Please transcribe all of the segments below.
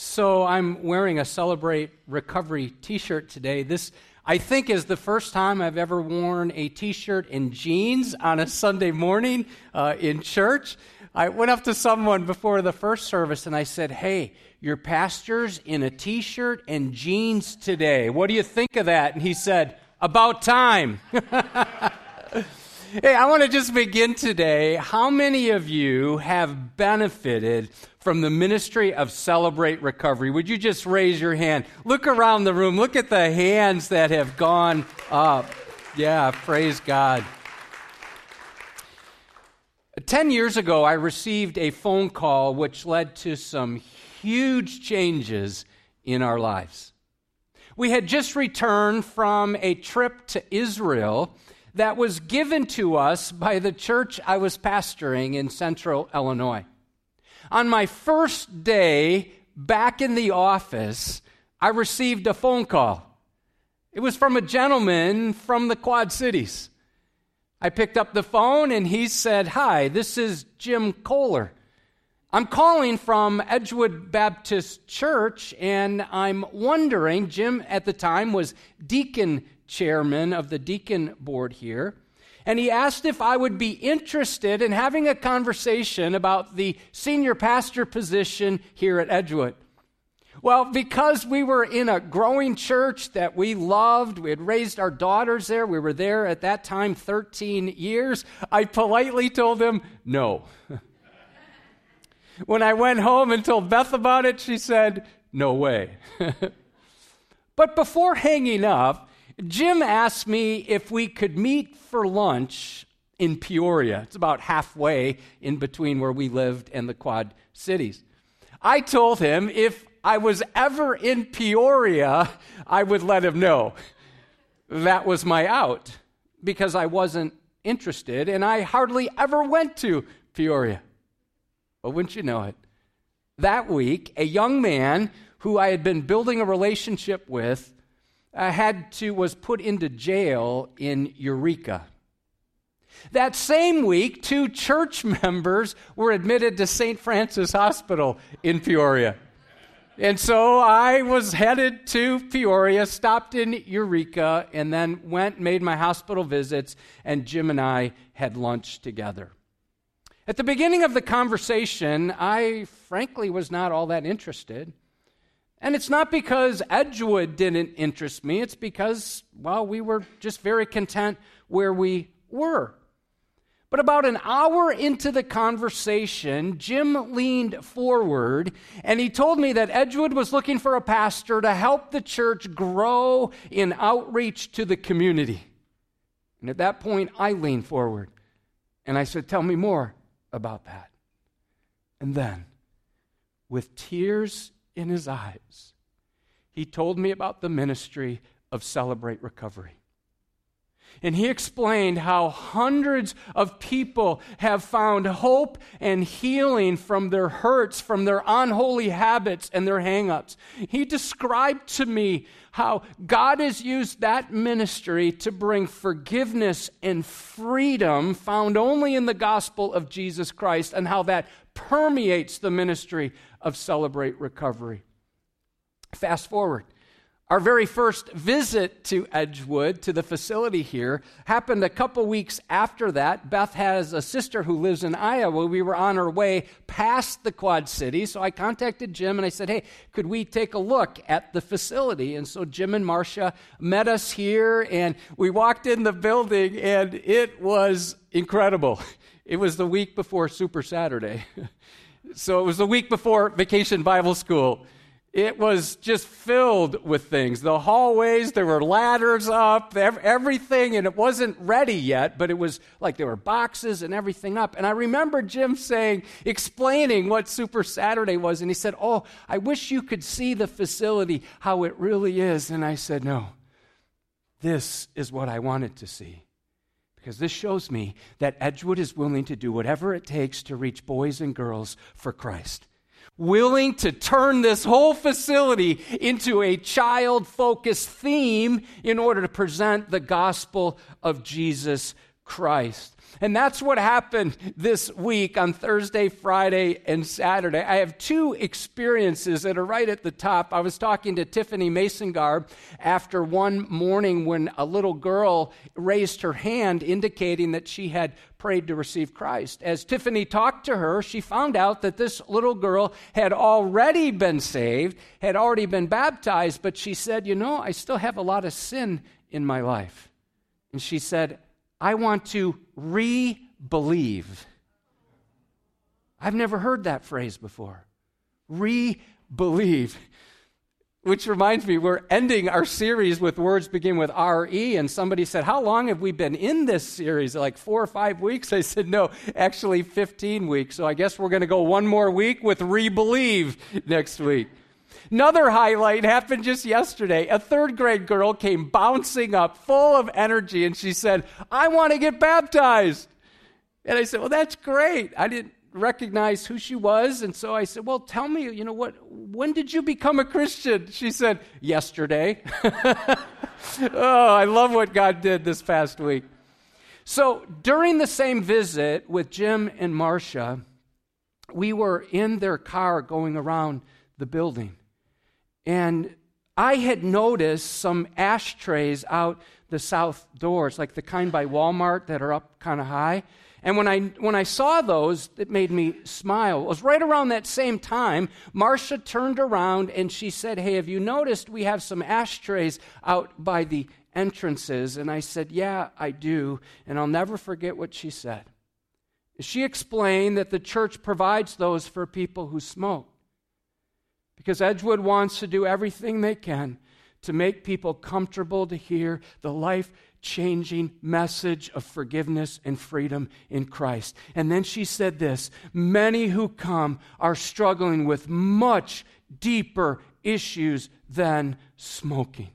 So I'm wearing a Celebrate Recovery t shirt today. This, I think, is the first time I've ever worn a t shirt and jeans on a Sunday morning uh, in church. I went up to someone before the first service and I said, Hey, your pastor's in a t shirt and jeans today. What do you think of that? And he said, About time. Hey, I want to just begin today. How many of you have benefited from the ministry of Celebrate Recovery? Would you just raise your hand? Look around the room. Look at the hands that have gone up. Yeah, praise God. Ten years ago, I received a phone call which led to some huge changes in our lives. We had just returned from a trip to Israel that was given to us by the church I was pastoring in central Illinois. On my first day back in the office, I received a phone call. It was from a gentleman from the Quad Cities. I picked up the phone and he said, Hi, this is Jim Kohler. I'm calling from Edgewood Baptist Church, and I'm wondering, Jim at the time was deacon chairman of the deacon board here. And he asked if I would be interested in having a conversation about the senior pastor position here at Edgewood. Well, because we were in a growing church that we loved, we had raised our daughters there, we were there at that time 13 years, I politely told him no. when I went home and told Beth about it, she said, no way. but before hanging up, Jim asked me if we could meet for lunch in Peoria. It's about halfway in between where we lived and the Quad Cities. I told him if I was ever in Peoria, I would let him know. That was my out because I wasn't interested and I hardly ever went to Peoria. But wouldn't you know it? That week, a young man who I had been building a relationship with uh, had to was put into jail in Eureka. That same week, two church members were admitted to St. Francis Hospital in Peoria. And so I was headed to Peoria, stopped in Eureka, and then went, made my hospital visits, and Jim and I had lunch together. At the beginning of the conversation, I frankly was not all that interested. And it's not because Edgewood didn't interest me, it's because, well, we were just very content where we were. But about an hour into the conversation, Jim leaned forward and he told me that Edgewood was looking for a pastor to help the church grow in outreach to the community. And at that point, I leaned forward and I said, Tell me more about that. And then, with tears in his eyes, he told me about the ministry of Celebrate Recovery. And he explained how hundreds of people have found hope and healing from their hurts, from their unholy habits and their hangups. He described to me how God has used that ministry to bring forgiveness and freedom found only in the gospel of Jesus Christ, and how that permeates the ministry of Celebrate Recovery. Fast forward. Our very first visit to Edgewood, to the facility here, happened a couple weeks after that. Beth has a sister who lives in Iowa. We were on our way past the Quad Cities, so I contacted Jim and I said, Hey, could we take a look at the facility? And so Jim and Marcia met us here, and we walked in the building, and it was incredible. It was the week before Super Saturday. so it was the week before Vacation Bible School. It was just filled with things. The hallways, there were ladders up, everything, and it wasn't ready yet, but it was like there were boxes and everything up. And I remember Jim saying, explaining what Super Saturday was, and he said, Oh, I wish you could see the facility, how it really is. And I said, No, this is what I wanted to see. Because this shows me that Edgewood is willing to do whatever it takes to reach boys and girls for Christ willing to turn this whole facility into a child focused theme in order to present the gospel of Jesus Christ. And that's what happened this week on Thursday, Friday, and Saturday. I have two experiences that are right at the top. I was talking to Tiffany Mason-Garb after one morning when a little girl raised her hand indicating that she had prayed to receive Christ. As Tiffany talked to her, she found out that this little girl had already been saved, had already been baptized, but she said, You know, I still have a lot of sin in my life. And she said, I want to re believe. I've never heard that phrase before. Re believe. Which reminds me, we're ending our series with words begin with R-E, and somebody said, How long have we been in this series? Like four or five weeks? I said, No, actually 15 weeks. So I guess we're going to go one more week with re believe next week. Another highlight happened just yesterday. A third grade girl came bouncing up, full of energy, and she said, I want to get baptized. And I said, Well, that's great. I didn't recognize who she was. And so I said, Well, tell me, you know, what, when did you become a Christian? She said, Yesterday. oh, I love what God did this past week. So during the same visit with Jim and Marcia, we were in their car going around the building. And I had noticed some ashtrays out the south doors, like the kind by Walmart that are up kind of high. And when I, when I saw those, it made me smile. It was right around that same time, Marcia turned around and she said, Hey, have you noticed we have some ashtrays out by the entrances? And I said, Yeah, I do. And I'll never forget what she said. She explained that the church provides those for people who smoke because Edgewood wants to do everything they can to make people comfortable to hear the life changing message of forgiveness and freedom in Christ. And then she said this many who come are struggling with much deeper issues than smoking.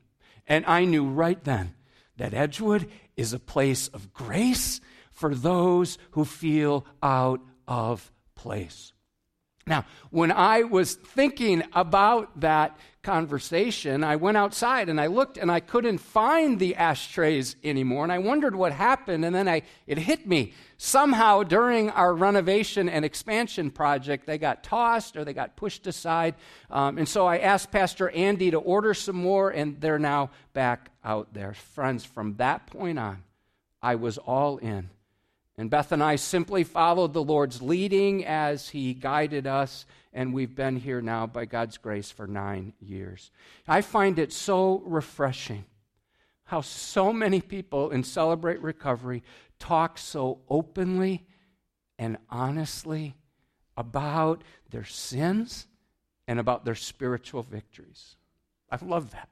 And I knew right then that Edgewood is a place of grace for those who feel out of place. Now, when I was thinking about that conversation, I went outside and I looked and I couldn't find the ashtrays anymore. And I wondered what happened. And then I, it hit me. Somehow during our renovation and expansion project, they got tossed or they got pushed aside. Um, and so I asked Pastor Andy to order some more, and they're now back out there. Friends, from that point on, I was all in. And Beth and I simply followed the Lord's leading as He guided us, and we've been here now by God's grace for nine years. I find it so refreshing how so many people in Celebrate Recovery talk so openly and honestly about their sins and about their spiritual victories. I love that.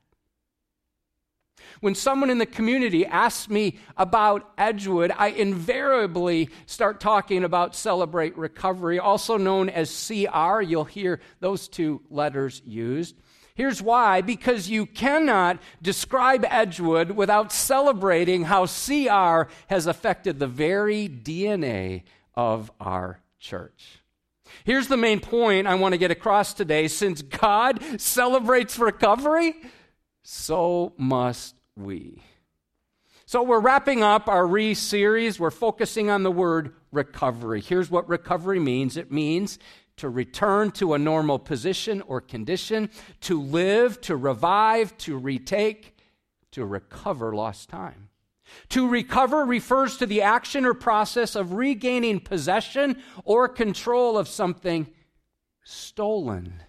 When someone in the community asks me about Edgewood, I invariably start talking about Celebrate Recovery, also known as CR. You'll hear those two letters used. Here's why because you cannot describe Edgewood without celebrating how CR has affected the very DNA of our church. Here's the main point I want to get across today. Since God celebrates recovery, so must we. So, we're wrapping up our re series. We're focusing on the word recovery. Here's what recovery means it means to return to a normal position or condition, to live, to revive, to retake, to recover lost time. To recover refers to the action or process of regaining possession or control of something stolen.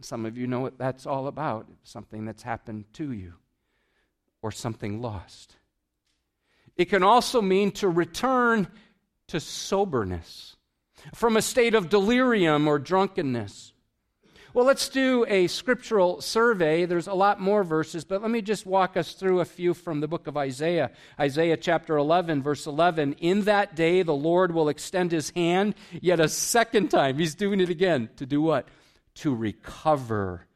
Some of you know what that's all about something that's happened to you or something lost. It can also mean to return to soberness from a state of delirium or drunkenness. Well, let's do a scriptural survey. There's a lot more verses, but let me just walk us through a few from the book of Isaiah. Isaiah chapter 11, verse 11. In that day, the Lord will extend his hand yet a second time. He's doing it again. To do what? To recover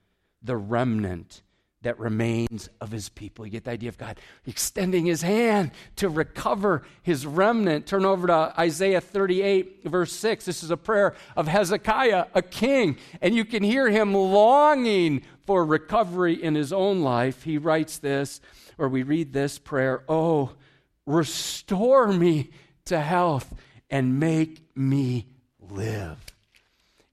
the remnant that remains of his people. You get the idea of God extending his hand to recover his remnant. Turn over to Isaiah 38, verse 6. This is a prayer of Hezekiah, a king, and you can hear him longing for recovery in his own life. He writes this, or we read this prayer Oh, restore me to health, and make me live.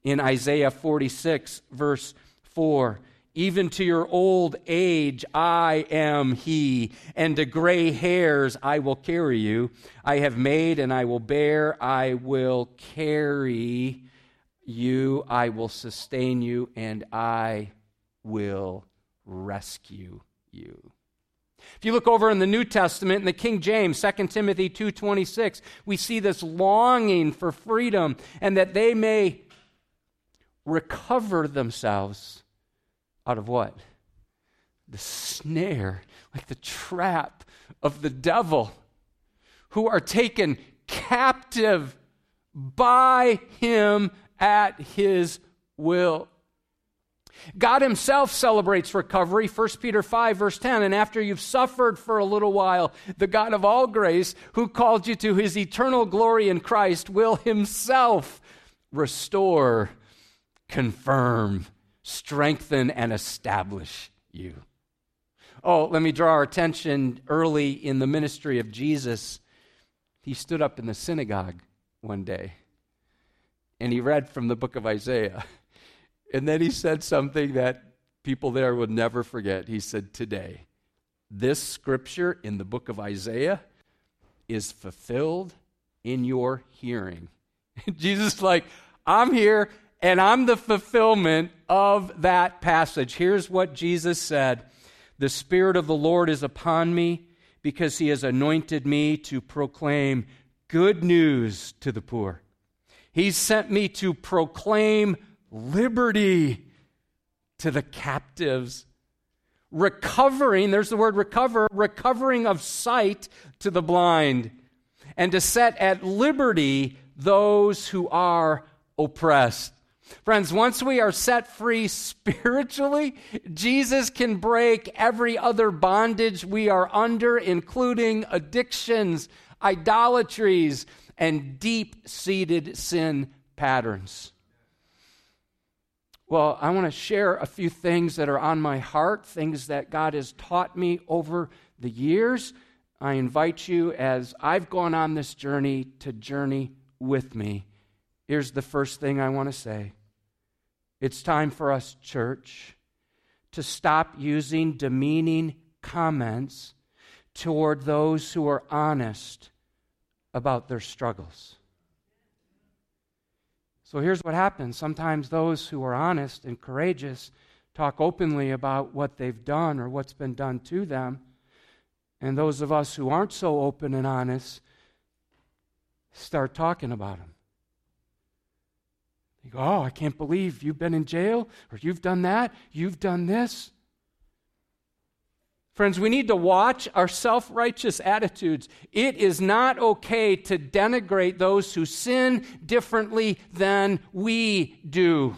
In Isaiah 46, verse 4, even to your old age, I am He, and to gray hairs, I will carry you. I have made and I will bear, I will carry you, I will sustain you, and I will rescue you. If you look over in the New Testament in the King James, 2 Timothy 2:26, we see this longing for freedom and that they may recover themselves out of what? The snare, like the trap of the devil, who are taken captive by him at his will. God himself celebrates recovery, 1 Peter 5, verse 10. And after you've suffered for a little while, the God of all grace, who called you to his eternal glory in Christ, will himself restore, confirm, strengthen, and establish you. Oh, let me draw our attention early in the ministry of Jesus. He stood up in the synagogue one day and he read from the book of Isaiah. And then he said something that people there would never forget. He said, Today, this scripture in the book of Isaiah is fulfilled in your hearing. Jesus like, I'm here and I'm the fulfillment of that passage. Here's what Jesus said The Spirit of the Lord is upon me because he has anointed me to proclaim good news to the poor. He sent me to proclaim liberty to the captives. Recovering, there's the word recover, recovering of sight to the blind, and to set at liberty those who are oppressed. Friends, once we are set free spiritually, Jesus can break every other bondage we are under, including addictions, idolatries, and deep seated sin patterns. Well, I want to share a few things that are on my heart, things that God has taught me over the years. I invite you, as I've gone on this journey, to journey with me. Here's the first thing I want to say it's time for us, church, to stop using demeaning comments toward those who are honest about their struggles. So here's what happens sometimes those who are honest and courageous talk openly about what they've done or what's been done to them. And those of us who aren't so open and honest start talking about them. Go, Oh, I can't believe you've been in jail, or you've done that, you've done this. Friends, we need to watch our self righteous attitudes. It is not okay to denigrate those who sin differently than we do.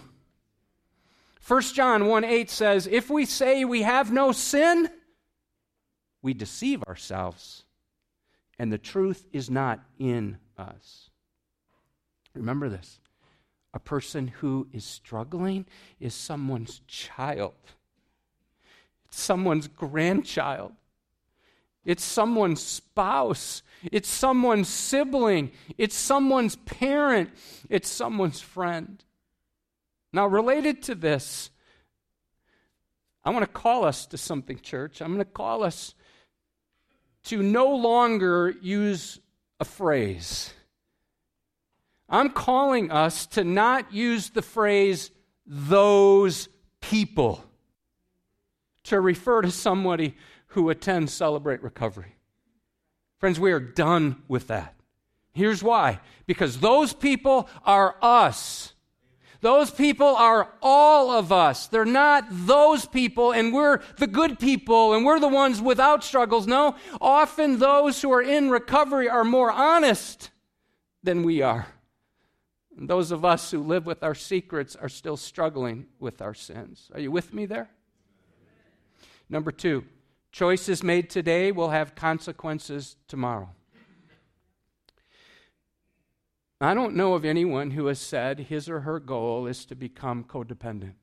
1 John 1 8 says, If we say we have no sin, we deceive ourselves, and the truth is not in us. Remember this a person who is struggling is someone's child it's someone's grandchild. It's someone's spouse. It's someone's sibling. It's someone's parent. It's someone's friend. Now, related to this, I want to call us to something, church. I'm going to call us to no longer use a phrase. I'm calling us to not use the phrase, those people to refer to somebody who attends Celebrate Recovery. Friends, we are done with that. Here's why because those people are us. Those people are all of us. They're not those people, and we're the good people, and we're the ones without struggles. No, often those who are in recovery are more honest than we are. And those of us who live with our secrets are still struggling with our sins. Are you with me there? Number two, choices made today will have consequences tomorrow. I don't know of anyone who has said his or her goal is to become codependent.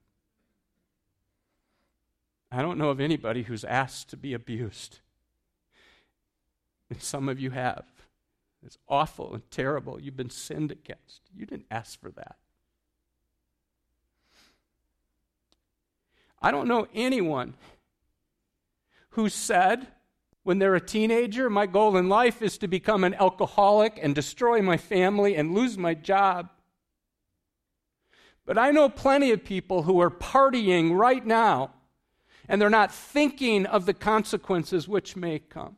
I don't know of anybody who's asked to be abused. And some of you have. It's awful and terrible. You've been sinned against. You didn't ask for that. I don't know anyone who said, when they're a teenager, my goal in life is to become an alcoholic and destroy my family and lose my job. But I know plenty of people who are partying right now and they're not thinking of the consequences which may come.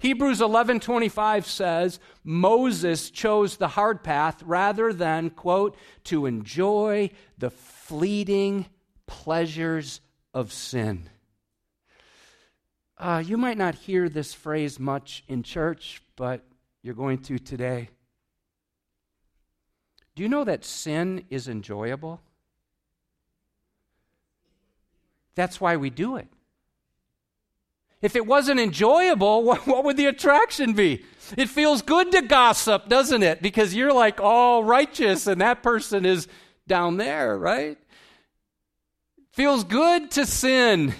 Hebrews 11:25 says Moses chose the hard path rather than quote to enjoy the fleeting pleasures of sin. Uh, you might not hear this phrase much in church, but you're going to today. Do you know that sin is enjoyable? That's why we do it. If it wasn't enjoyable, what, would the attraction be? It feels good to gossip, doesn't it? Because you're like all righteous and that person is down there, right? Feels good to sin.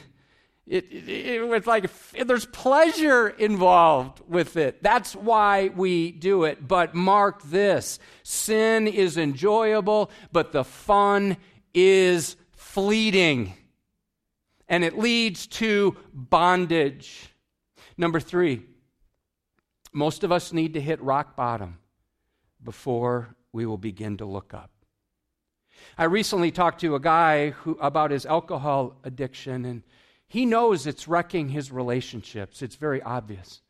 It, it, it, it's like there's pleasure involved with it. That's why we do it. But mark this sin is enjoyable, but the fun is fleeting and it leads to bondage. Number three, most of us need to hit rock bottom before we will begin to look up. I recently talked to a guy who, about his alcohol addiction, and he knows it's wrecking his relationships. It's very obvious.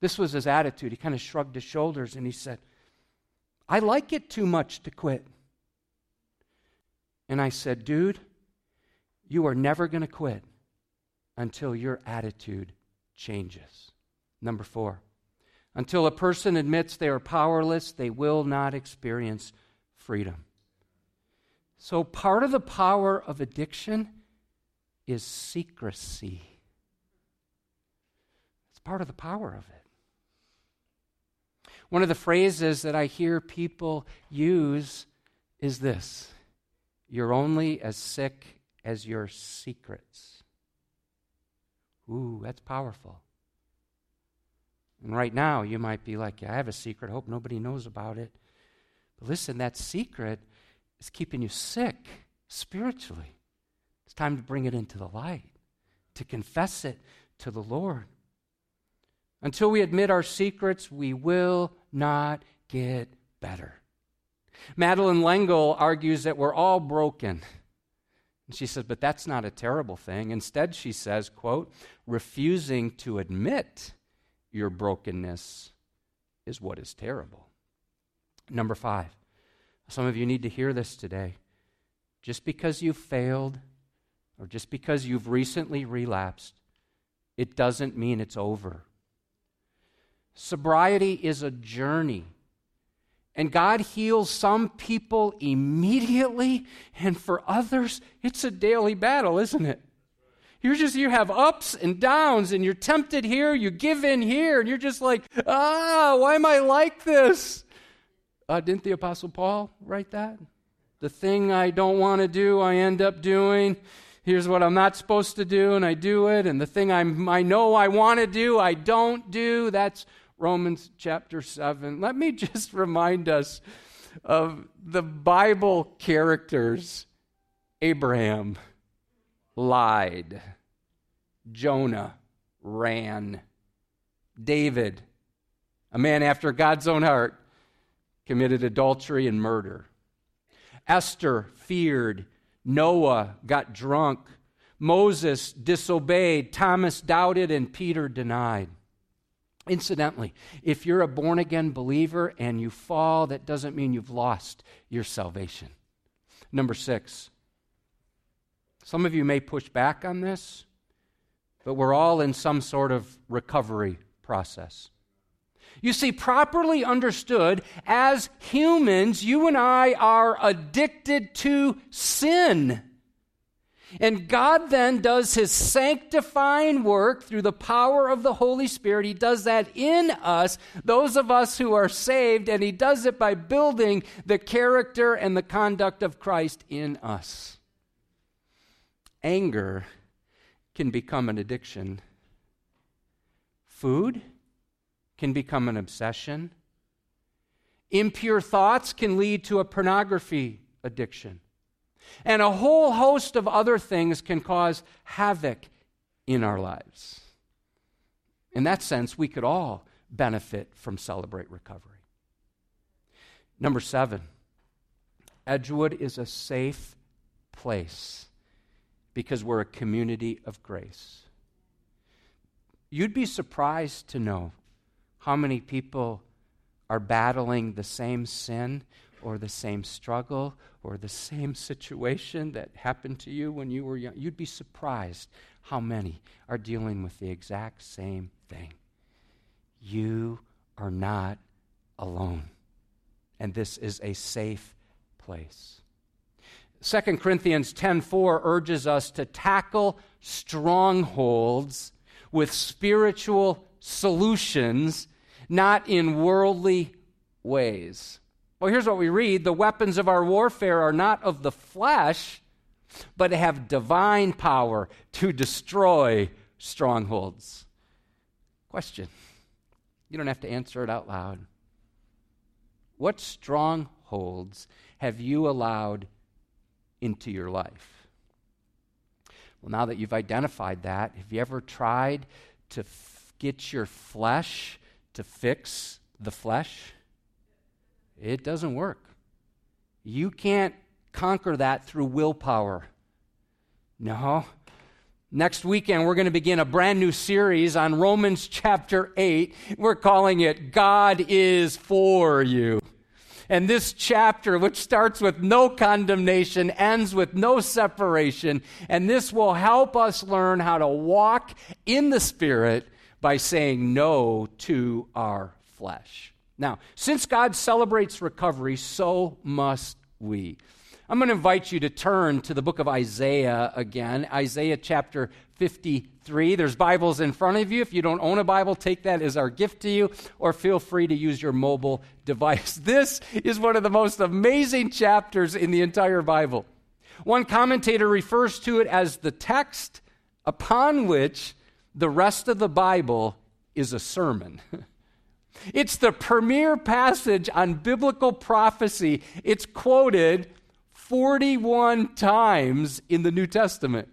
This was his attitude. He kind of shrugged his shoulders and he said, I like it too much to quit. And I said, Dude, you are never going to quit until your attitude changes. Number four, until a person admits they are powerless, they will not experience freedom. So, part of the power of addiction is secrecy. It's part of the power of it. One of the phrases that I hear people use is this You're only as sick as your secrets. Ooh, that's powerful. And right now, you might be like, yeah, I have a secret. I hope nobody knows about it. But listen, that secret is keeping you sick spiritually. It's time to bring it into the light, to confess it to the Lord. Until we admit our secrets, we will not get better. Madeleine L'Engle argues that we're all broken. And she says, but that's not a terrible thing. Instead, she says, quote, refusing to admit your brokenness is what is terrible. Number five, some of you need to hear this today. Just because you've failed or just because you've recently relapsed, it doesn't mean it's over. Sobriety is a journey. And God heals some people immediately, and for others, it's a daily battle, isn't it? You're just, you have ups and downs, and you're tempted here, you give in here, and you're just like, ah, why am I like this? Uh, didn't the Apostle Paul write that? The thing I don't want to do, I end up doing. Here's what I'm not supposed to do, and I do it. And the thing I'm, I know I want to do, I don't do. That's Romans chapter 7. Let me just remind us of the Bible characters Abraham lied, Jonah ran, David, a man after God's own heart, committed adultery and murder. Esther feared, Noah got drunk, Moses disobeyed, Thomas doubted, and Peter denied. Incidentally, if you're a born again believer and you fall, that doesn't mean you've lost your salvation. Number six, some of you may push back on this, but we're all in some sort of recovery process. You see, properly understood, as humans, you and I are addicted to sin. And God then does his sanctifying work through the power of the Holy Spirit. He does that in us, those of us who are saved, and he does it by building the character and the conduct of Christ in us. Anger can become an addiction. Food can become an obsession. Impure thoughts can lead to a pornography addiction. And a whole host of other things can cause havoc in our lives. In that sense, we could all benefit from Celebrate Recovery. Number seven, Edgewood is a safe place because we're a community of grace. You'd be surprised to know how many people are battling the same sin or the same struggle or the same situation that happened to you when you were young. You'd be surprised how many are dealing with the exact same thing. You are not alone. And this is a safe place. 2 Corinthians 10:4 urges us to tackle strongholds with spiritual solutions, not in worldly ways. Well, here's what we read the weapons of our warfare are not of the flesh, but have divine power to destroy strongholds. Question. You don't have to answer it out loud. What strongholds have you allowed into your life? Well, now that you've identified that, have you ever tried to f- get your flesh to fix the flesh? It doesn't work. You can't conquer that through willpower. No. Next weekend, we're going to begin a brand new series on Romans chapter 8. We're calling it God is for you. And this chapter, which starts with no condemnation, ends with no separation. And this will help us learn how to walk in the Spirit by saying no to our flesh. Now, since God celebrates recovery, so must we. I'm going to invite you to turn to the book of Isaiah again, Isaiah chapter 53. There's Bibles in front of you. If you don't own a Bible, take that as our gift to you, or feel free to use your mobile device. This is one of the most amazing chapters in the entire Bible. One commentator refers to it as the text upon which the rest of the Bible is a sermon. It's the premier passage on biblical prophecy. It's quoted 41 times in the New Testament.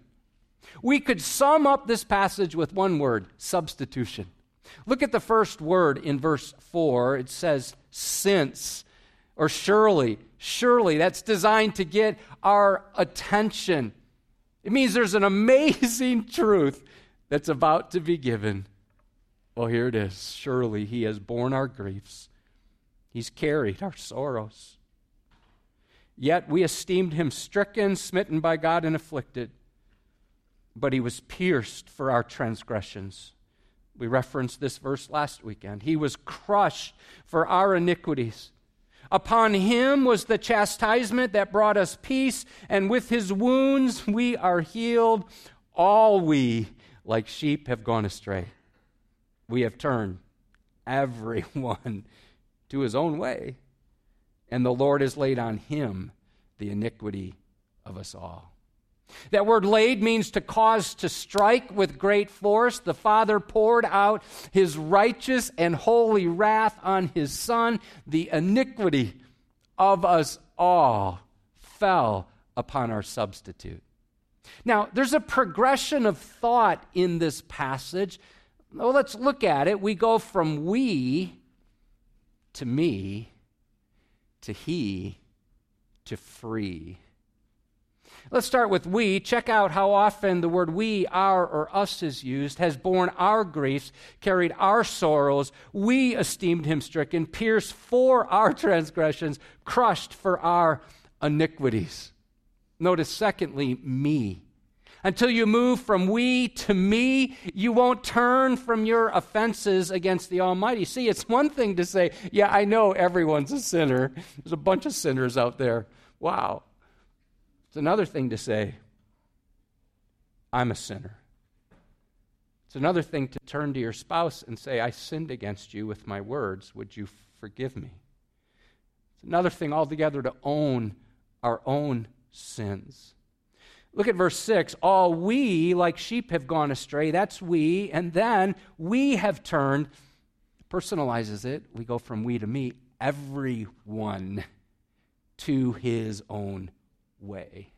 We could sum up this passage with one word substitution. Look at the first word in verse 4. It says, since, or surely. Surely. That's designed to get our attention. It means there's an amazing truth that's about to be given. Well, here it is. Surely he has borne our griefs, he's carried our sorrows. Yet we esteemed him stricken, smitten by God, and afflicted. But he was pierced for our transgressions. We referenced this verse last weekend. He was crushed for our iniquities. Upon him was the chastisement that brought us peace, and with his wounds we are healed. All we, like sheep, have gone astray. We have turned everyone to his own way and the Lord has laid on him the iniquity of us all. That word laid means to cause to strike with great force. The Father poured out his righteous and holy wrath on his Son. The iniquity of us all fell upon our substitute. Now, there's a progression of thought in this passage. Well, let's look at it. We go from we to me to he to free. Let's start with we. Check out how often the word we, our, or us is used, has borne our griefs, carried our sorrows. We esteemed him stricken, pierced for our transgressions, crushed for our iniquities. Notice, secondly, me. Until you move from we to me, you won't turn from your offenses against the Almighty. See, it's one thing to say, Yeah, I know everyone's a sinner. There's a bunch of sinners out there. Wow. It's another thing to say, I'm a sinner. It's another thing to turn to your spouse and say, I sinned against you with my words. Would you forgive me? It's another thing altogether to own our own sins. Look at verse 6. All we, like sheep, have gone astray. That's we. And then we have turned personalizes it. We go from we to me, everyone to his own way.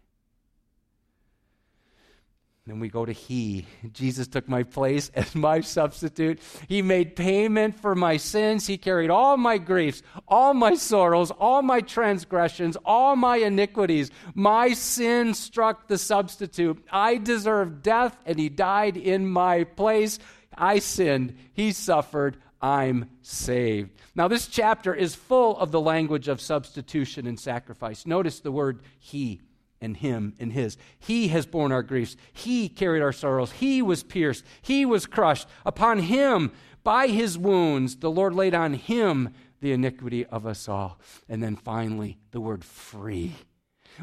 Then we go to He. Jesus took my place as my substitute. He made payment for my sins. He carried all my griefs, all my sorrows, all my transgressions, all my iniquities. My sin struck the substitute. I deserved death, and He died in my place. I sinned. He suffered. I'm saved. Now, this chapter is full of the language of substitution and sacrifice. Notice the word He and him and his. He has borne our griefs. He carried our sorrows. He was pierced. He was crushed. Upon him, by his wounds, the Lord laid on him the iniquity of us all. And then finally, the word free.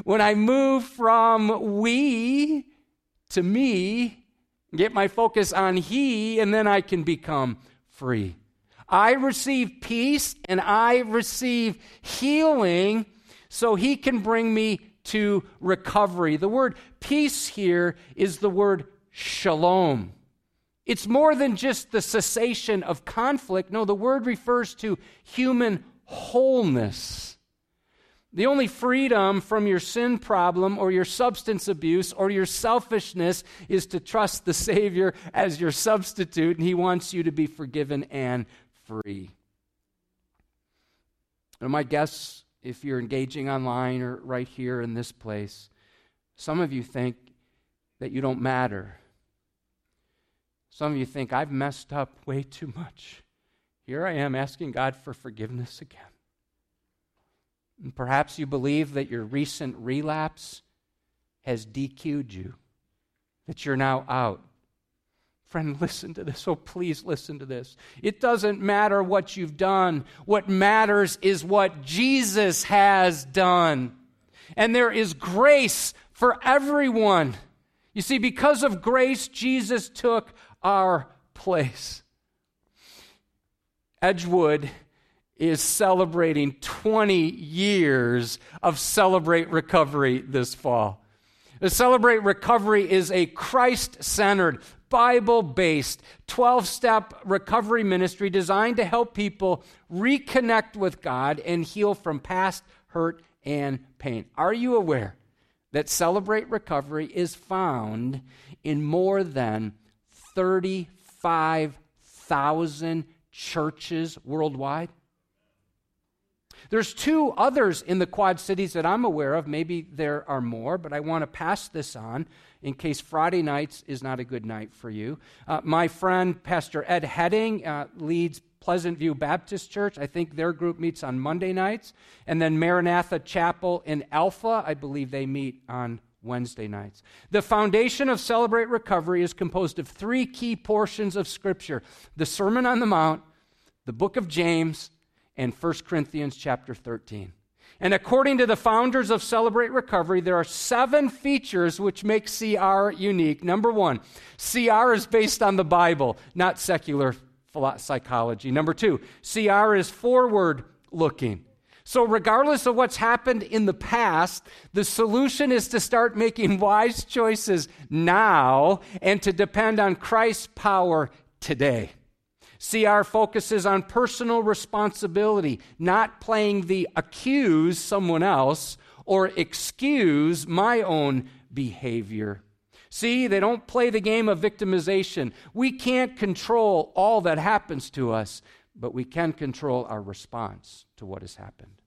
When I move from we to me, get my focus on he, and then I can become free. I receive peace and I receive healing so he can bring me to recovery. The word peace here is the word shalom. It's more than just the cessation of conflict. No, the word refers to human wholeness. The only freedom from your sin problem or your substance abuse or your selfishness is to trust the Savior as your substitute, and He wants you to be forgiven and free. And my guess if you're engaging online or right here in this place, some of you think that you don't matter. Some of you think, I've messed up way too much. Here I am asking God for forgiveness again. And perhaps you believe that your recent relapse has DQ'd you, that you're now out. Friend, listen to this. Oh, please listen to this. It doesn't matter what you've done. What matters is what Jesus has done. And there is grace for everyone. You see, because of grace, Jesus took our place. Edgewood is celebrating 20 years of Celebrate Recovery this fall. The Celebrate Recovery is a Christ centered, Bible based 12 step recovery ministry designed to help people reconnect with God and heal from past hurt and pain. Are you aware that Celebrate Recovery is found in more than 35,000 churches worldwide? There's two others in the Quad Cities that I'm aware of. Maybe there are more, but I want to pass this on in case Friday nights is not a good night for you. Uh, my friend, Pastor Ed Heading, uh, leads Pleasant View Baptist Church. I think their group meets on Monday nights. And then Maranatha Chapel in Alpha, I believe they meet on Wednesday nights. The foundation of Celebrate Recovery is composed of three key portions of Scripture the Sermon on the Mount, the book of James, and 1 Corinthians chapter 13. And according to the founders of Celebrate Recovery, there are seven features which make CR unique. Number one, CR is based on the Bible, not secular psychology. Number two, CR is forward looking. So, regardless of what's happened in the past, the solution is to start making wise choices now and to depend on Christ's power today. CR focuses on personal responsibility, not playing the accuse someone else or excuse my own behavior. See, they don't play the game of victimization. We can't control all that happens to us, but we can control our response to what has happened.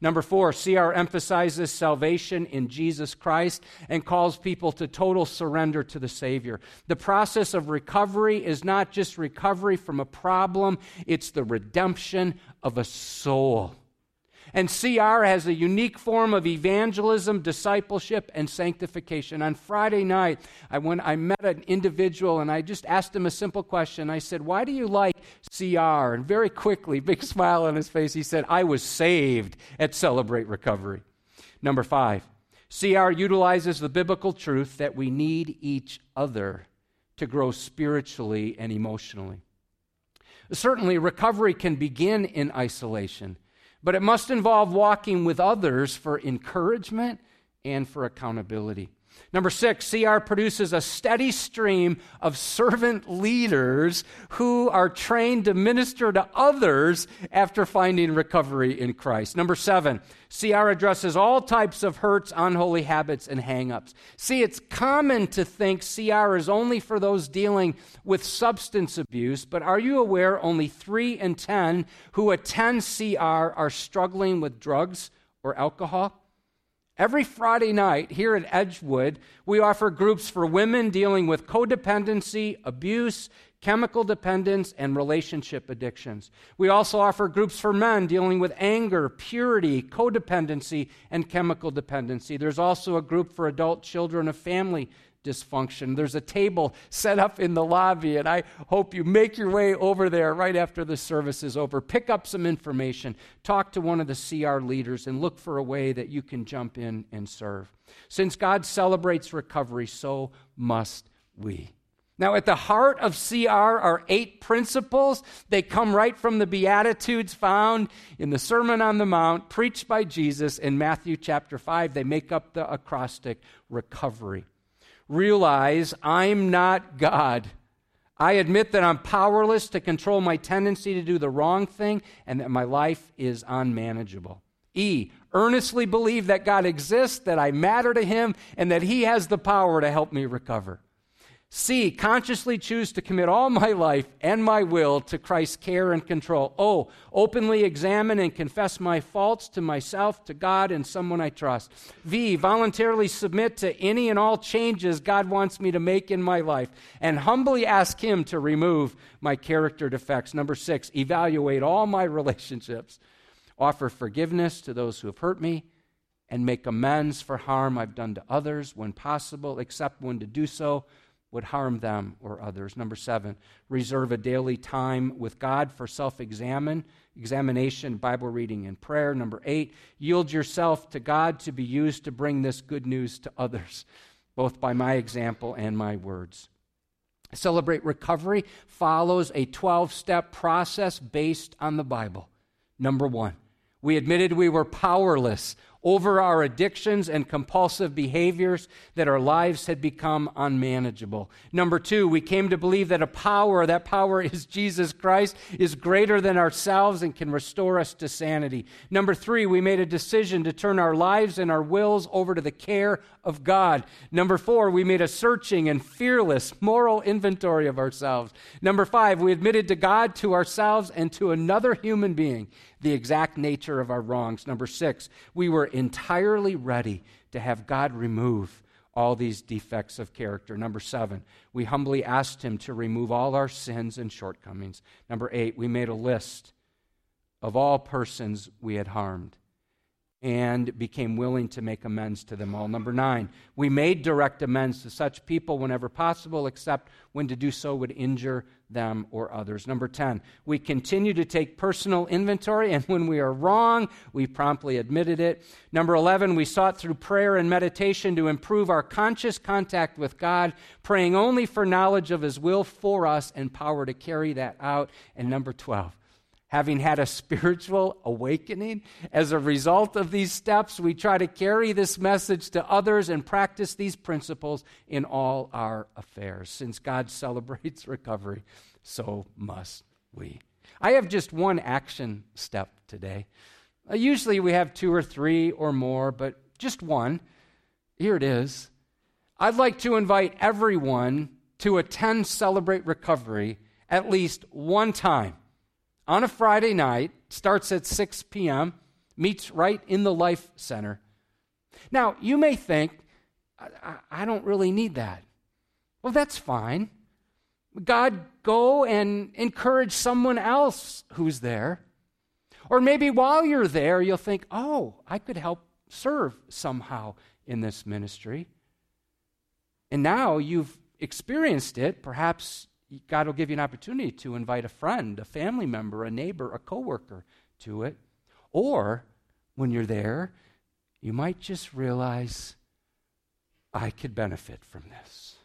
Number four, CR emphasizes salvation in Jesus Christ and calls people to total surrender to the Savior. The process of recovery is not just recovery from a problem, it's the redemption of a soul. And CR has a unique form of evangelism, discipleship, and sanctification. On Friday night, I, went, I met an individual and I just asked him a simple question. I said, Why do you like CR? And very quickly, big smile on his face, he said, I was saved at Celebrate Recovery. Number five, CR utilizes the biblical truth that we need each other to grow spiritually and emotionally. Certainly, recovery can begin in isolation but it must involve walking with others for encouragement and for accountability. Number six, CR produces a steady stream of servant leaders who are trained to minister to others after finding recovery in Christ. Number seven, CR addresses all types of hurts, unholy habits, and hangups. See, it's common to think CR is only for those dealing with substance abuse, but are you aware only three in ten who attend CR are struggling with drugs or alcohol? Every Friday night here at Edgewood, we offer groups for women dealing with codependency, abuse, chemical dependence, and relationship addictions. We also offer groups for men dealing with anger, purity, codependency, and chemical dependency. There's also a group for adult children of family dysfunction. There's a table set up in the lobby, and I hope you make your way over there right after the service is over. Pick up some information, talk to one of the CR leaders, and look for a way that you can jump in and serve. Since God celebrates recovery, so must we. Now, at the heart of CR are eight principles. They come right from the Beatitudes found in the Sermon on the Mount, preached by Jesus in Matthew chapter 5. They make up the acrostic recovery realize I'm not God. I admit that I'm powerless to control my tendency to do the wrong thing and that my life is unmanageable. E, earnestly believe that God exists, that I matter to Him, and that He has the power to help me recover. C, consciously choose to commit all my life and my will to Christ's care and control. O, openly examine and confess my faults to myself, to God, and someone I trust. V, voluntarily submit to any and all changes God wants me to make in my life and humbly ask Him to remove my character defects. Number six, evaluate all my relationships, offer forgiveness to those who have hurt me, and make amends for harm I've done to others when possible, except when to do so would harm them or others. Number seven, reserve a daily time with God for self examine, examination, Bible reading, and prayer. Number eight, yield yourself to God to be used to bring this good news to others, both by my example and my words. Celebrate Recovery follows a 12 step process based on the Bible. Number one, we admitted we were powerless over our addictions and compulsive behaviors, that our lives had become unmanageable. Number two, we came to believe that a power, that power is Jesus Christ, is greater than ourselves and can restore us to sanity. Number three, we made a decision to turn our lives and our wills over to the care of God. Number four, we made a searching and fearless moral inventory of ourselves. Number five, we admitted to God, to ourselves, and to another human being the exact nature of our wrongs. Number six, we were entirely ready to have God remove all these defects of character. Number seven, we humbly asked Him to remove all our sins and shortcomings. Number eight, we made a list of all persons we had harmed and became willing to make amends to them all. Number nine, we made direct amends to such people whenever possible, except when to do so would injure them or others. Number 10, we continue to take personal inventory, and when we are wrong, we promptly admitted it. Number 11, we sought through prayer and meditation to improve our conscious contact with God, praying only for knowledge of His will for us and power to carry that out. And number 12, having had a spiritual awakening. As a result of these steps, we try to carry this message to others and practice these principles in all our affairs. Since God celebrates recovery, so must we. I have just one action step today. Uh, usually we have two or three or more, but just one. Here it is. I'd like to invite everyone to attend Celebrate Recovery at least one time on a Friday night, starts at 6 p.m., meets right in the Life Center. Now, you may think, I, I don't really need that. Well, that's fine. God, go and encourage someone else who's there. Or maybe while you're there, you'll think, oh, I could help serve somehow in this ministry. And now you've experienced it. Perhaps God will give you an opportunity to invite a friend, a family member, a neighbor, a coworker to it. Or when you're there, you might just realize I could benefit from this.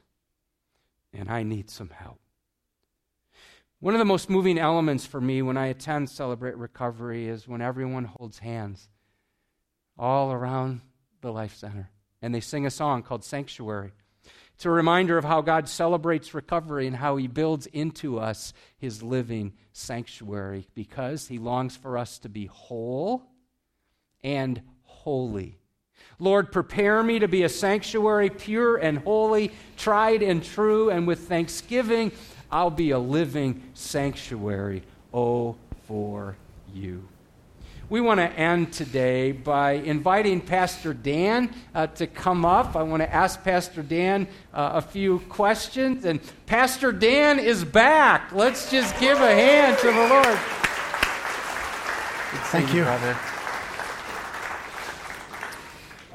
And I need some help. One of the most moving elements for me when I attend Celebrate Recovery is when everyone holds hands all around the Life Center. and they sing a song called Sanctuary. It's a reminder of how God celebrates recovery and how He builds into us His living sanctuary because He longs for us to be whole and holy. Lord, prepare me to be a sanctuary, pure and holy, tried and true, and with thanksgiving, I'll be a living sanctuary, oh, for you. We want to end today by inviting Pastor Dan uh, to come up. I want to ask Pastor Dan uh, a few questions. And Pastor Dan is back. Let's just give a hand to the Lord. Thank you. Brother.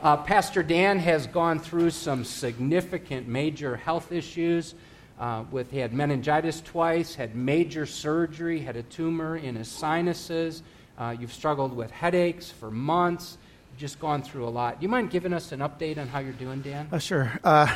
Uh, Pastor Dan has gone through some significant major health issues. Uh, with he had meningitis twice, had major surgery, had a tumor in his sinuses. Uh, you've struggled with headaches for months. You've just gone through a lot. You mind giving us an update on how you're doing, Dan? Uh, sure. Uh,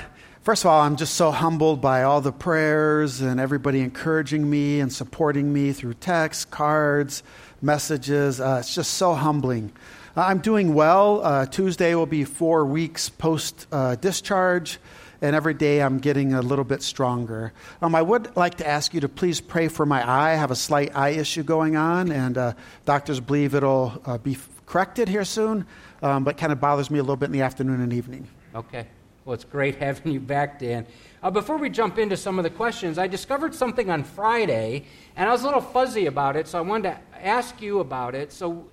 first of all, I'm just so humbled by all the prayers and everybody encouraging me and supporting me through texts, cards, messages. Uh, it's just so humbling. Uh, I'm doing well. Uh, Tuesday will be four weeks post discharge, and every day I'm getting a little bit stronger. Um, I would like to ask you to please pray for my eye. I have a slight eye issue going on, and uh, doctors believe it'll uh, be corrected here soon, um, but kind of bothers me a little bit in the afternoon and evening. Okay. Well, it's great having you back, Dan. Uh, before we jump into some of the questions, I discovered something on Friday, and I was a little fuzzy about it, so I wanted to ask you about it. So,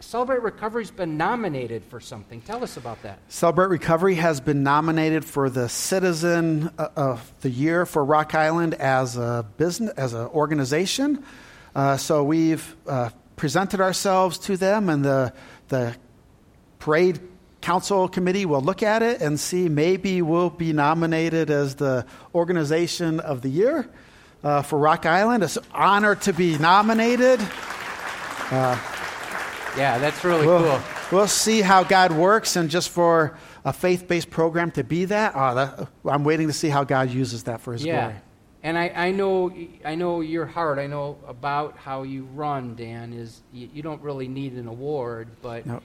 Celebrate Recovery's been nominated for something. Tell us about that. Celebrate Recovery has been nominated for the Citizen uh, of the Year for Rock Island as a business, as an organization. Uh, so we've uh, presented ourselves to them, and the the parade council committee will look at it and see maybe we'll be nominated as the organization of the year uh, for Rock Island. It's an honor to be nominated. Uh, yeah, that's really we'll, cool. We'll see how God works, and just for a faith based program to be that, oh, that, I'm waiting to see how God uses that for His yeah. glory. And I, I know I know your heart. I know about how you run, Dan. Is you, you don't really need an award, but Nope.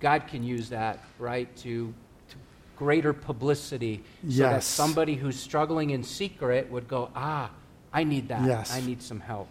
God can use that, right, to, to greater publicity, so that somebody who's struggling in secret would go, ah, I need that. Yes. I need some help.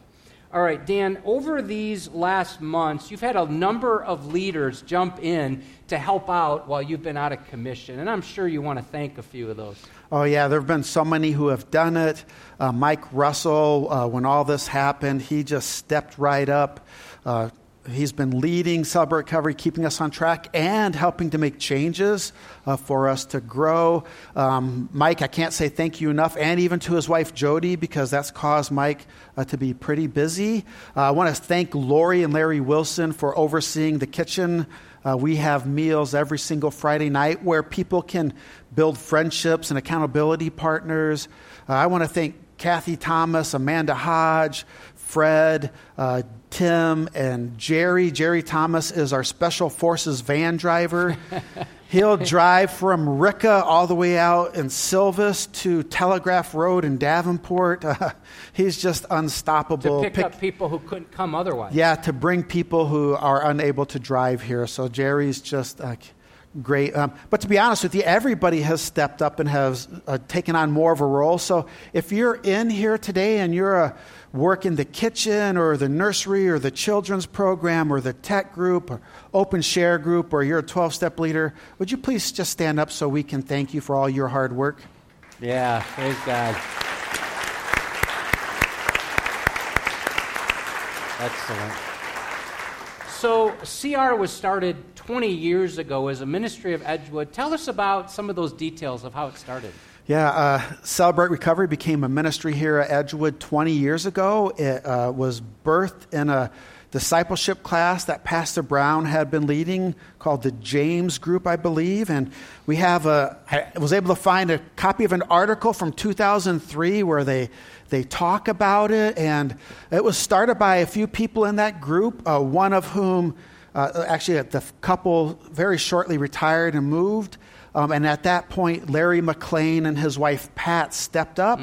All right, Dan, over these last months, you've had a number of leaders jump in to help out while you've been out of commission. And I'm sure you want to thank a few of those. Oh, yeah, there have been so many who have done it. Uh, Mike Russell, uh, when all this happened, he just stepped right up. Uh, he's been leading Celebrate Recovery, keeping us on track, and helping to make changes uh, for us to grow. Um, Mike, I can't say thank you enough, and even to his wife Jody, because that's caused Mike uh, to be pretty busy. Uh, I want to thank Lori and Larry Wilson for overseeing the kitchen. Uh, we have meals every single Friday night where people can build friendships and accountability partners. Uh, I want to thank Kathy Thomas, Amanda Hodge, Fred, uh, Tim, and Jerry. Jerry Thomas is our special forces van driver. He'll drive from Ricka all the way out in Silvis to Telegraph Road in Davenport. Uh, he's just unstoppable. To pick, Pick- up people who couldn't come otherwise. yeah, to bring people who are unable to drive here. So Jerry's just uh, great. Um, but to be honest with you, everybody has stepped up and has uh, taken on more of a role. So if you're in here today and you're a work in the kitchen or the nursery or the children's program or the tech group or open share group or you're a 12 step leader, would you please just stand up so we can thank you for all your hard work? Yeah, praise God. Excellent. So, CR was started 20 years ago as a ministry of Edgewood. Tell us about some of those details of how it started. Yeah, uh, Celebrate Recovery became a ministry here at Edgewood 20 years ago. It uh, was birthed in a discipleship class that Pastor Brown had been leading called the James Group, I believe. And we have a, I was able to find a copy of an article from 2003 where they, they talk about it. And it was started by a few people in that group, uh, one of whom, uh, actually, the couple very shortly retired and moved. Um, and at that point, Larry McLean and his wife Pat stepped up,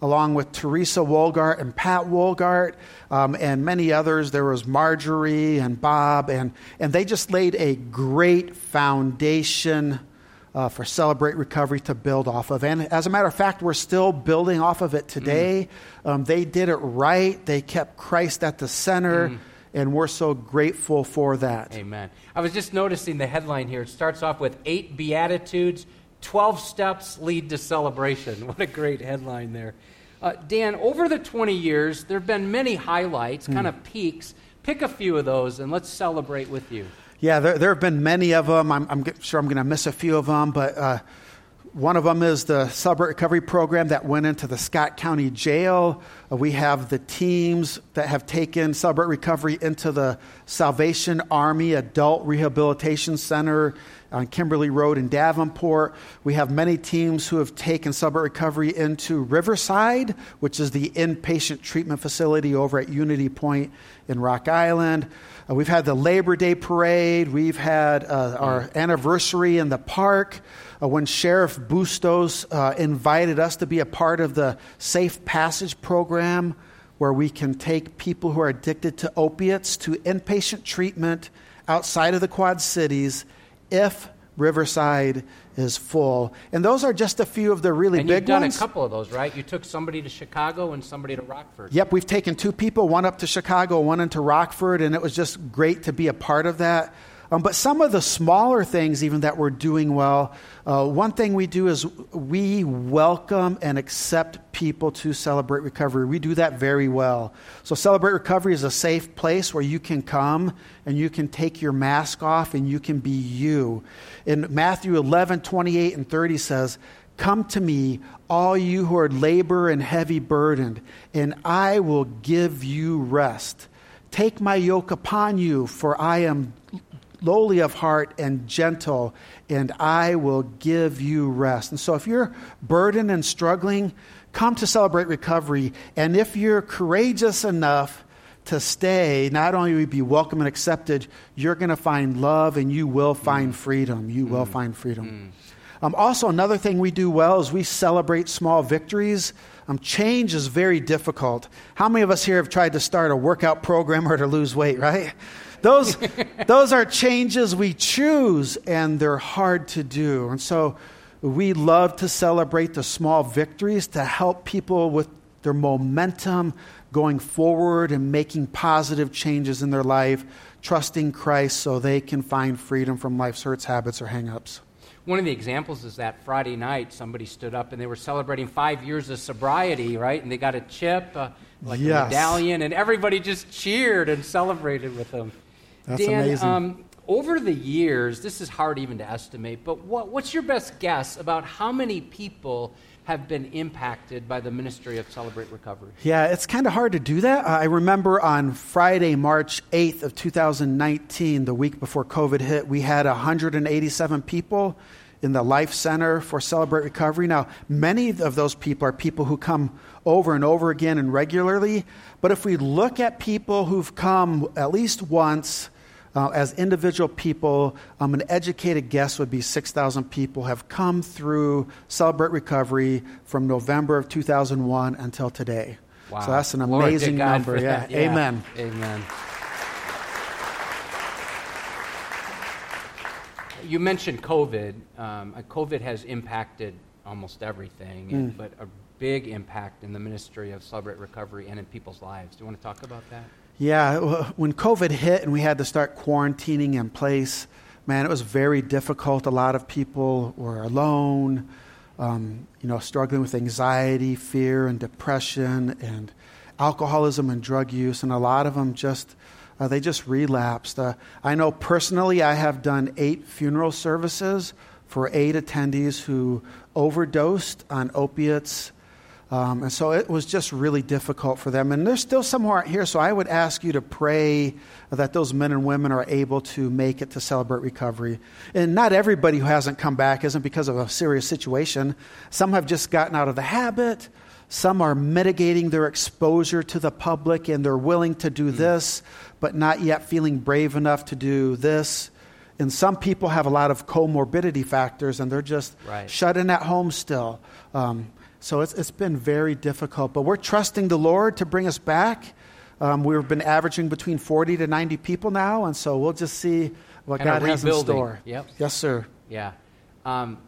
along with Teresa Wolgart and Pat Wolgart, um, and many others. There was Marjorie and Bob, and, and they just laid a great foundation uh, for Celebrate Recovery to build off of. And as a matter of fact, we're still building off of it today. Mm. Um, they did it right, they kept Christ at the center. Mm. And we're so grateful for that. Amen. I was just noticing the headline here. It starts off with eight Beatitudes, 12 steps lead to celebration. What a great headline there. Uh, Dan, over the 20 years, there have been many highlights, mm. kind of peaks. Pick a few of those and let's celebrate with you. Yeah, there, there have been many of them. I'm, I'm sure I'm going to miss a few of them, but uh, one of them is the Celebrate Recovery Program that went into the Scott County Jail. Uh, we have the teams that have taken Celebrate Recovery into the Salvation Army Adult Rehabilitation Center on Kimberly Road in Davenport. We have many teams who have taken Celebrate Recovery into Riverside, which is the inpatient treatment facility over at Unity Point in Rock Island. Uh, we've had the Labor Day parade. We've had uh, our anniversary in the park uh, when Sheriff Bustos uh, invited us to be a part of the Safe Passage program, where we can take people who are addicted to opiates to inpatient treatment outside of the Quad Cities if Riverside is full. And those are just a few of the really and big ones. You've done a couple of those, right? You took somebody to Chicago and somebody to Rockford. Yep, we've taken two people, one up to Chicago, one into Rockford, and it was just great to be a part of that. Um, but some of the smaller things, even that we're doing well, uh, one thing we do is we welcome and accept people to Celebrate Recovery. We do that very well. So, Celebrate Recovery is a safe place where you can come and you can take your mask off and you can be you. In Matthew 11, 28 and 30 says, Come to me, all you who are labor and heavy burdened, and I will give you rest. Take my yoke upon you, for I am lowly of heart and gentle, and I will give you rest. And so, if you're burdened and struggling, come to celebrate recovery. And if you're courageous enough to stay, not only will you be welcome and accepted, you're going to find love and you will find mm. freedom. You mm. will find freedom. Mm. Um, also, another thing we do well is we celebrate small victories. Um, change is very difficult. How many of us here have tried to start a workout program or to lose weight, right? Those, those are changes we choose, and they're hard to do. And so we love to celebrate the small victories to help people with their momentum going forward and making positive changes in their life, trusting Christ so they can find freedom from life's hurts, habits, or hangups. One of the examples is that Friday night somebody stood up and they were celebrating five years of sobriety, right? And they got a chip, uh, like yes. a medallion, and everybody just cheered and celebrated with them. That's Dan, amazing. Um, over the years, this is hard even to estimate, but what, what's your best guess about how many people have been impacted by the ministry of Celebrate Recovery? Yeah, it's kind of hard to do that. I remember on Friday, March 8th of 2019, the week before COVID hit, we had 187 people in the Life Center for Celebrate Recovery. Now, many of those people are people who come over and over again and regularly, but if we look at people who've come at least once, uh, as individual people, um, an educated guess would be 6,000 people have come through Celebrate Recovery from November of 2001 until today. Wow. So that's an amazing number. Yeah. yeah. Amen. Amen. You mentioned COVID. Um, COVID has impacted almost everything, mm. but a big impact in the ministry of Celebrate Recovery and in people's lives. Do you want to talk about that? Yeah, when COVID hit and we had to start quarantining in place, man, it was very difficult. A lot of people were alone, um, you know, struggling with anxiety, fear, and depression, and alcoholism and drug use, and a lot of them just uh, they just relapsed. Uh, I know personally, I have done eight funeral services for eight attendees who overdosed on opiates um, and so it was just really difficult for them. And there's still some who aren't here, so I would ask you to pray that those men and women are able to make it to celebrate recovery. And not everybody who hasn't come back isn't because of a serious situation. Some have just gotten out of the habit. Some are mitigating their exposure to the public and they're willing to do mm. this, but not yet feeling brave enough to do this. And some people have a lot of comorbidity factors and they're just right. shut in at home still. Um, so it's, it's been very difficult, but we're trusting the Lord to bring us back. Um, we've been averaging between 40 to 90 people now, and so we'll just see what and God has in store. Yep. Yes, sir. Yeah. Um,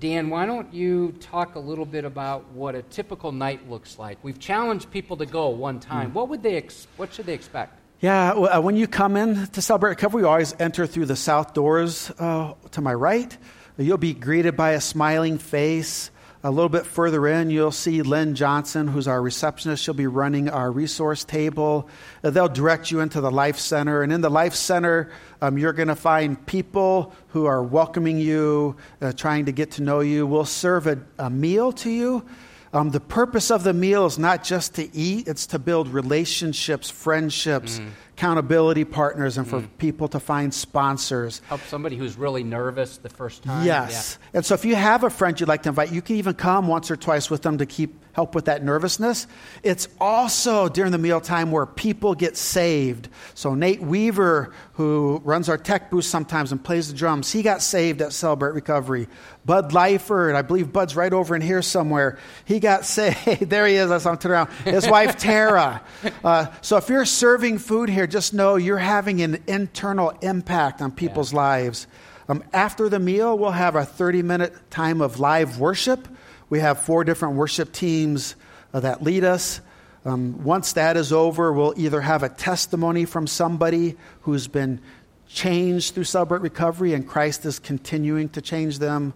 Dan, why don't you talk a little bit about what a typical night looks like? We've challenged people to go one time. Mm. What would they? Ex- what should they expect? Yeah, uh, when you come in to celebrate recovery, you always enter through the south doors uh, to my right. You'll be greeted by a smiling face. A little bit further in, you'll see Lynn Johnson, who's our receptionist. She'll be running our resource table. Uh, they'll direct you into the Life Center. And in the Life Center, um, you're going to find people who are welcoming you, uh, trying to get to know you. We'll serve a, a meal to you. Um, the purpose of the meal is not just to eat, it's to build relationships, friendships, mm. Accountability partners, and for mm. people to find sponsors. Help somebody who's really nervous the first time. Yes. Yeah. And so if you have a friend you'd like to invite, you can even come once or twice with them to keep help with that nervousness. It's also during the mealtime where people get saved. So Nate Weaver, who runs our tech booth sometimes and plays the drums, he got saved at Celebrate Recovery. Bud Lyford, I believe Bud's right over in here somewhere. He got saved. there he is. That's I'm turning around. His wife Tara. Uh, so if you're serving food here, just know you're having an internal impact on people's yeah. lives. Um, after the meal, we'll have a 30 minute time of live worship. We have four different worship teams uh, that lead us. Um, once that is over, we'll either have a testimony from somebody who's been changed through Celebrate Recovery and Christ is continuing to change them,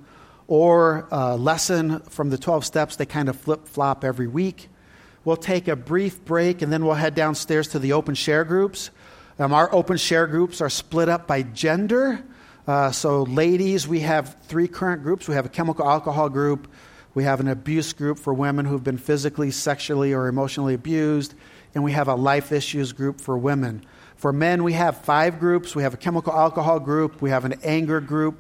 or a lesson from the 12 steps. They kind of flip flop every week. We'll take a brief break and then we'll head downstairs to the open share groups. Um, our open share groups are split up by gender. Uh, so, ladies, we have three current groups. We have a chemical alcohol group, we have an abuse group for women who've been physically, sexually, or emotionally abused. And we have a life issues group for women. For men, we have five groups. We have a chemical alcohol group, we have an anger group,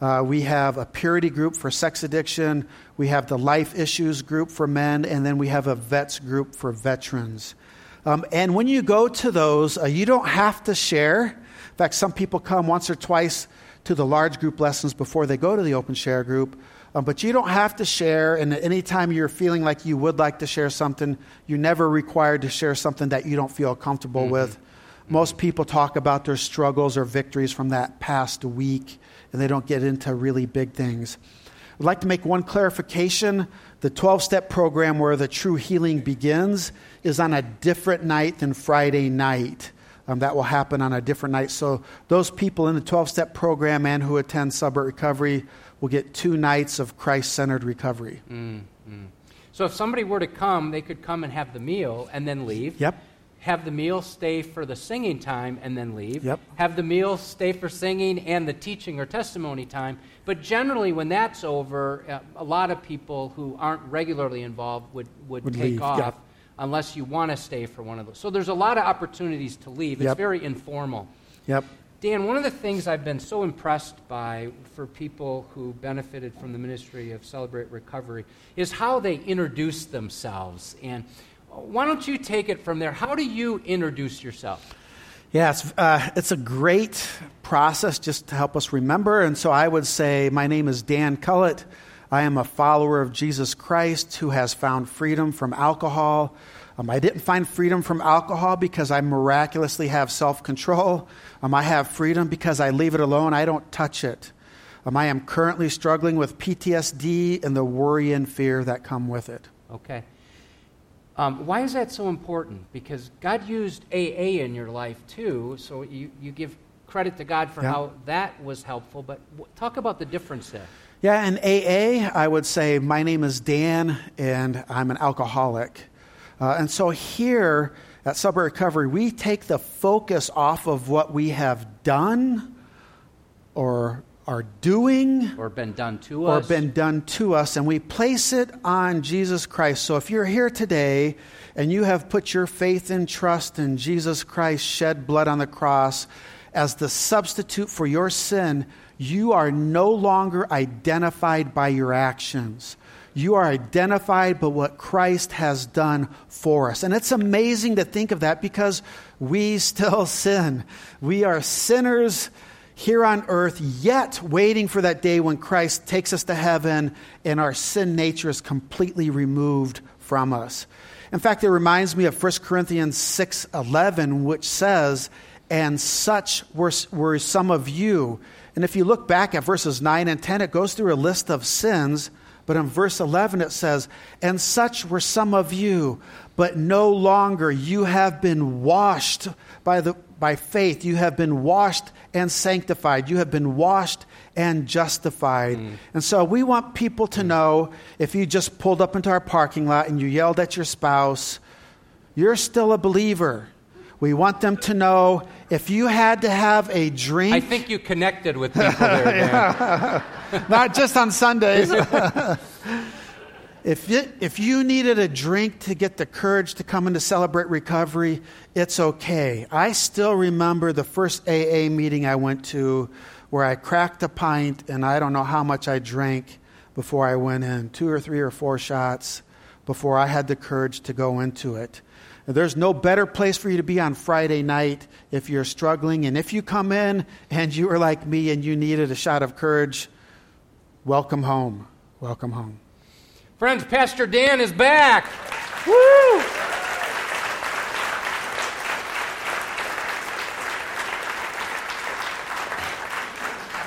uh, we have a purity group for sex addiction, we have the life issues group for men, and then we have a vets group for veterans. Um, and when you go to those, uh, you don't have to share. In fact, some people come once or twice to the large group lessons before they go to the open share group. Um, but you don't have to share, and anytime you're feeling like you would like to share something, you're never required to share something that you don't feel comfortable mm-hmm. with. Most people talk about their struggles or victories from that past week, and they don't get into really big things. I'd like to make one clarification. The 12 step program where the true healing begins is on a different night than Friday night. Um, that will happen on a different night. So, those people in the 12 step program and who attend Celebrate Recovery will get two nights of Christ centered recovery. Mm-hmm. So if somebody were to come, they could come and have the meal and then leave. Yep. Have the meal stay for the singing time and then leave. Yep. Have the meal stay for singing and the teaching or testimony time. But generally, when that's over, uh, a lot of people who aren't regularly involved would, would, would take leave. off. Yep. Unless you want to stay for one of those. So there's a lot of opportunities to leave. It's yep. very informal. Yep. Dan, one of the things I've been so impressed by for people who benefited from the ministry of Celebrate Recovery is how they introduce themselves. And why don't you take it from there? How do you introduce yourself? Yeah, it's, uh, it's a great process just to help us remember. And so I would say, My name is Dan Cullett. I am a follower of Jesus Christ who has found freedom from alcohol. Um, I didn't find freedom from alcohol because I miraculously have self control. Um, I have freedom because I leave it alone. I don't touch it. Um, I am currently struggling with PTSD and the worry and fear that come with it. Okay. Um, why is that so important? Because God used AA in your life too, so you, you give credit to God for yeah. how that was helpful, but w- talk about the difference there. Yeah, in AA, I would say, My name is Dan, and I'm an alcoholic. Uh, and so here at Celebrate Recovery, we take the focus off of what we have done or are doing or been done to us or been done to us and we place it on Jesus Christ. So if you're here today and you have put your faith and trust in Jesus Christ shed blood on the cross as the substitute for your sin, you are no longer identified by your actions you are identified by what Christ has done for us. And it's amazing to think of that because we still sin. We are sinners here on earth, yet waiting for that day when Christ takes us to heaven and our sin nature is completely removed from us. In fact, it reminds me of 1 Corinthians 6:11 which says, "And such were, were some of you, And if you look back at verses 9 and 10, it goes through a list of sins. But in verse 11, it says, And such were some of you, but no longer. You have been washed by, the, by faith. You have been washed and sanctified. You have been washed and justified. Mm. And so we want people to know if you just pulled up into our parking lot and you yelled at your spouse, you're still a believer. We want them to know if you had to have a drink. I think you connected with people there. Not just on Sundays. if, it, if you needed a drink to get the courage to come in to celebrate recovery, it's okay. I still remember the first AA meeting I went to where I cracked a pint and I don't know how much I drank before I went in two or three or four shots before I had the courage to go into it. There's no better place for you to be on Friday night if you're struggling. And if you come in and you are like me and you needed a shot of courage, welcome home. Welcome home. Friends, Pastor Dan is back. Woo!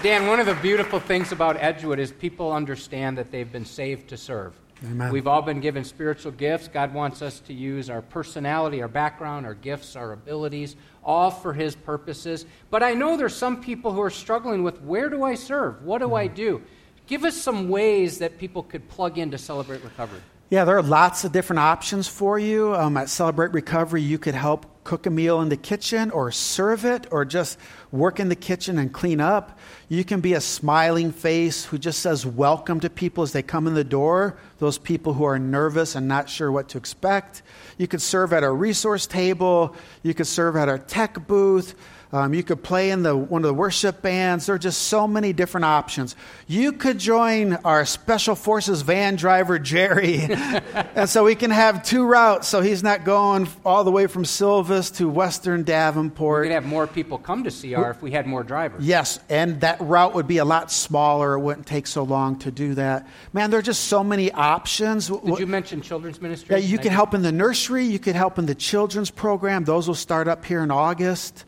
Dan, one of the beautiful things about Edgewood is people understand that they've been saved to serve. Amen. We've all been given spiritual gifts. God wants us to use our personality, our background, our gifts, our abilities, all for His purposes. But I know there's some people who are struggling with where do I serve? What do mm. I do? Give us some ways that people could plug in to celebrate recovery. Yeah, there are lots of different options for you. Um, at Celebrate Recovery, you could help cook a meal in the kitchen or serve it or just work in the kitchen and clean up. You can be a smiling face who just says welcome to people as they come in the door, those people who are nervous and not sure what to expect. You could serve at a resource table, you could serve at a tech booth. Um, you could play in the, one of the worship bands. There are just so many different options. You could join our Special Forces van driver, Jerry. and so we can have two routes so he's not going all the way from Silvis to Western Davenport. We could have more people come to CR if we had more drivers. Yes, and that route would be a lot smaller. It wouldn't take so long to do that. Man, there are just so many options. Did you mention children's ministry? Yeah, you can help in the nursery. You could help in the children's program. Those will start up here in August.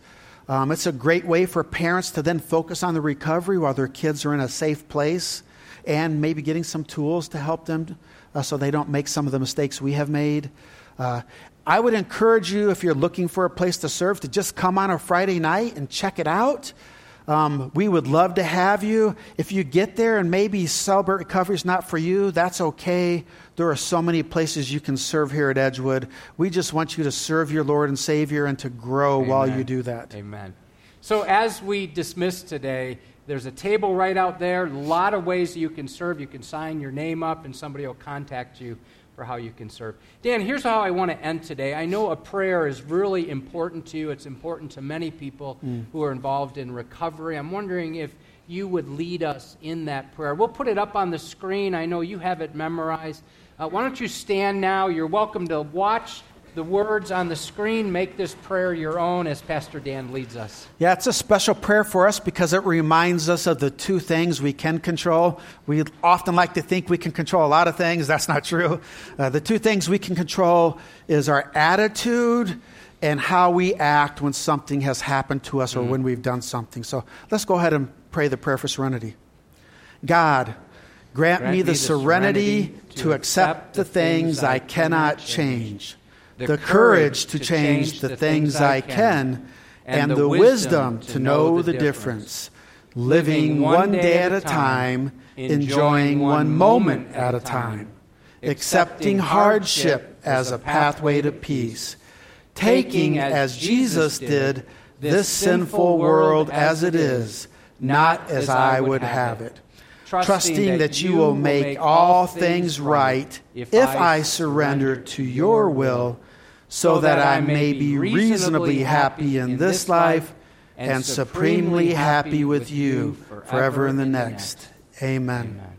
Um, it's a great way for parents to then focus on the recovery while their kids are in a safe place and maybe getting some tools to help them uh, so they don't make some of the mistakes we have made. Uh, I would encourage you, if you're looking for a place to serve, to just come on a Friday night and check it out. Um, we would love to have you. If you get there and maybe Celebrate Recovery is not for you, that's okay. There are so many places you can serve here at Edgewood. We just want you to serve your Lord and Savior and to grow Amen. while you do that. Amen. So, as we dismiss today, there's a table right out there. A lot of ways you can serve. You can sign your name up, and somebody will contact you for how you can serve. Dan, here's how I want to end today. I know a prayer is really important to you, it's important to many people mm. who are involved in recovery. I'm wondering if you would lead us in that prayer. We'll put it up on the screen. I know you have it memorized. Uh, why don't you stand now? You're welcome to watch the words on the screen. Make this prayer your own as Pastor Dan leads us. Yeah, it's a special prayer for us because it reminds us of the two things we can control. We often like to think we can control a lot of things. That's not true. Uh, the two things we can control is our attitude and how we act when something has happened to us or mm when we've done something. So let's go ahead and pray the prayer for serenity. God, grant, grant me the, the serenity, serenity to accept the things I cannot change the courage to change the things I can, and the wisdom to know the difference, living one day at a time, enjoying one moment at a time, accepting hardship as a pathway to peace, taking, as Jesus did, this sinful world as it is, not as I would have it. trusting that you will make all things right if I surrender to your will so that I may be reasonably happy in this life and supremely happy with you forever in the next. Amen.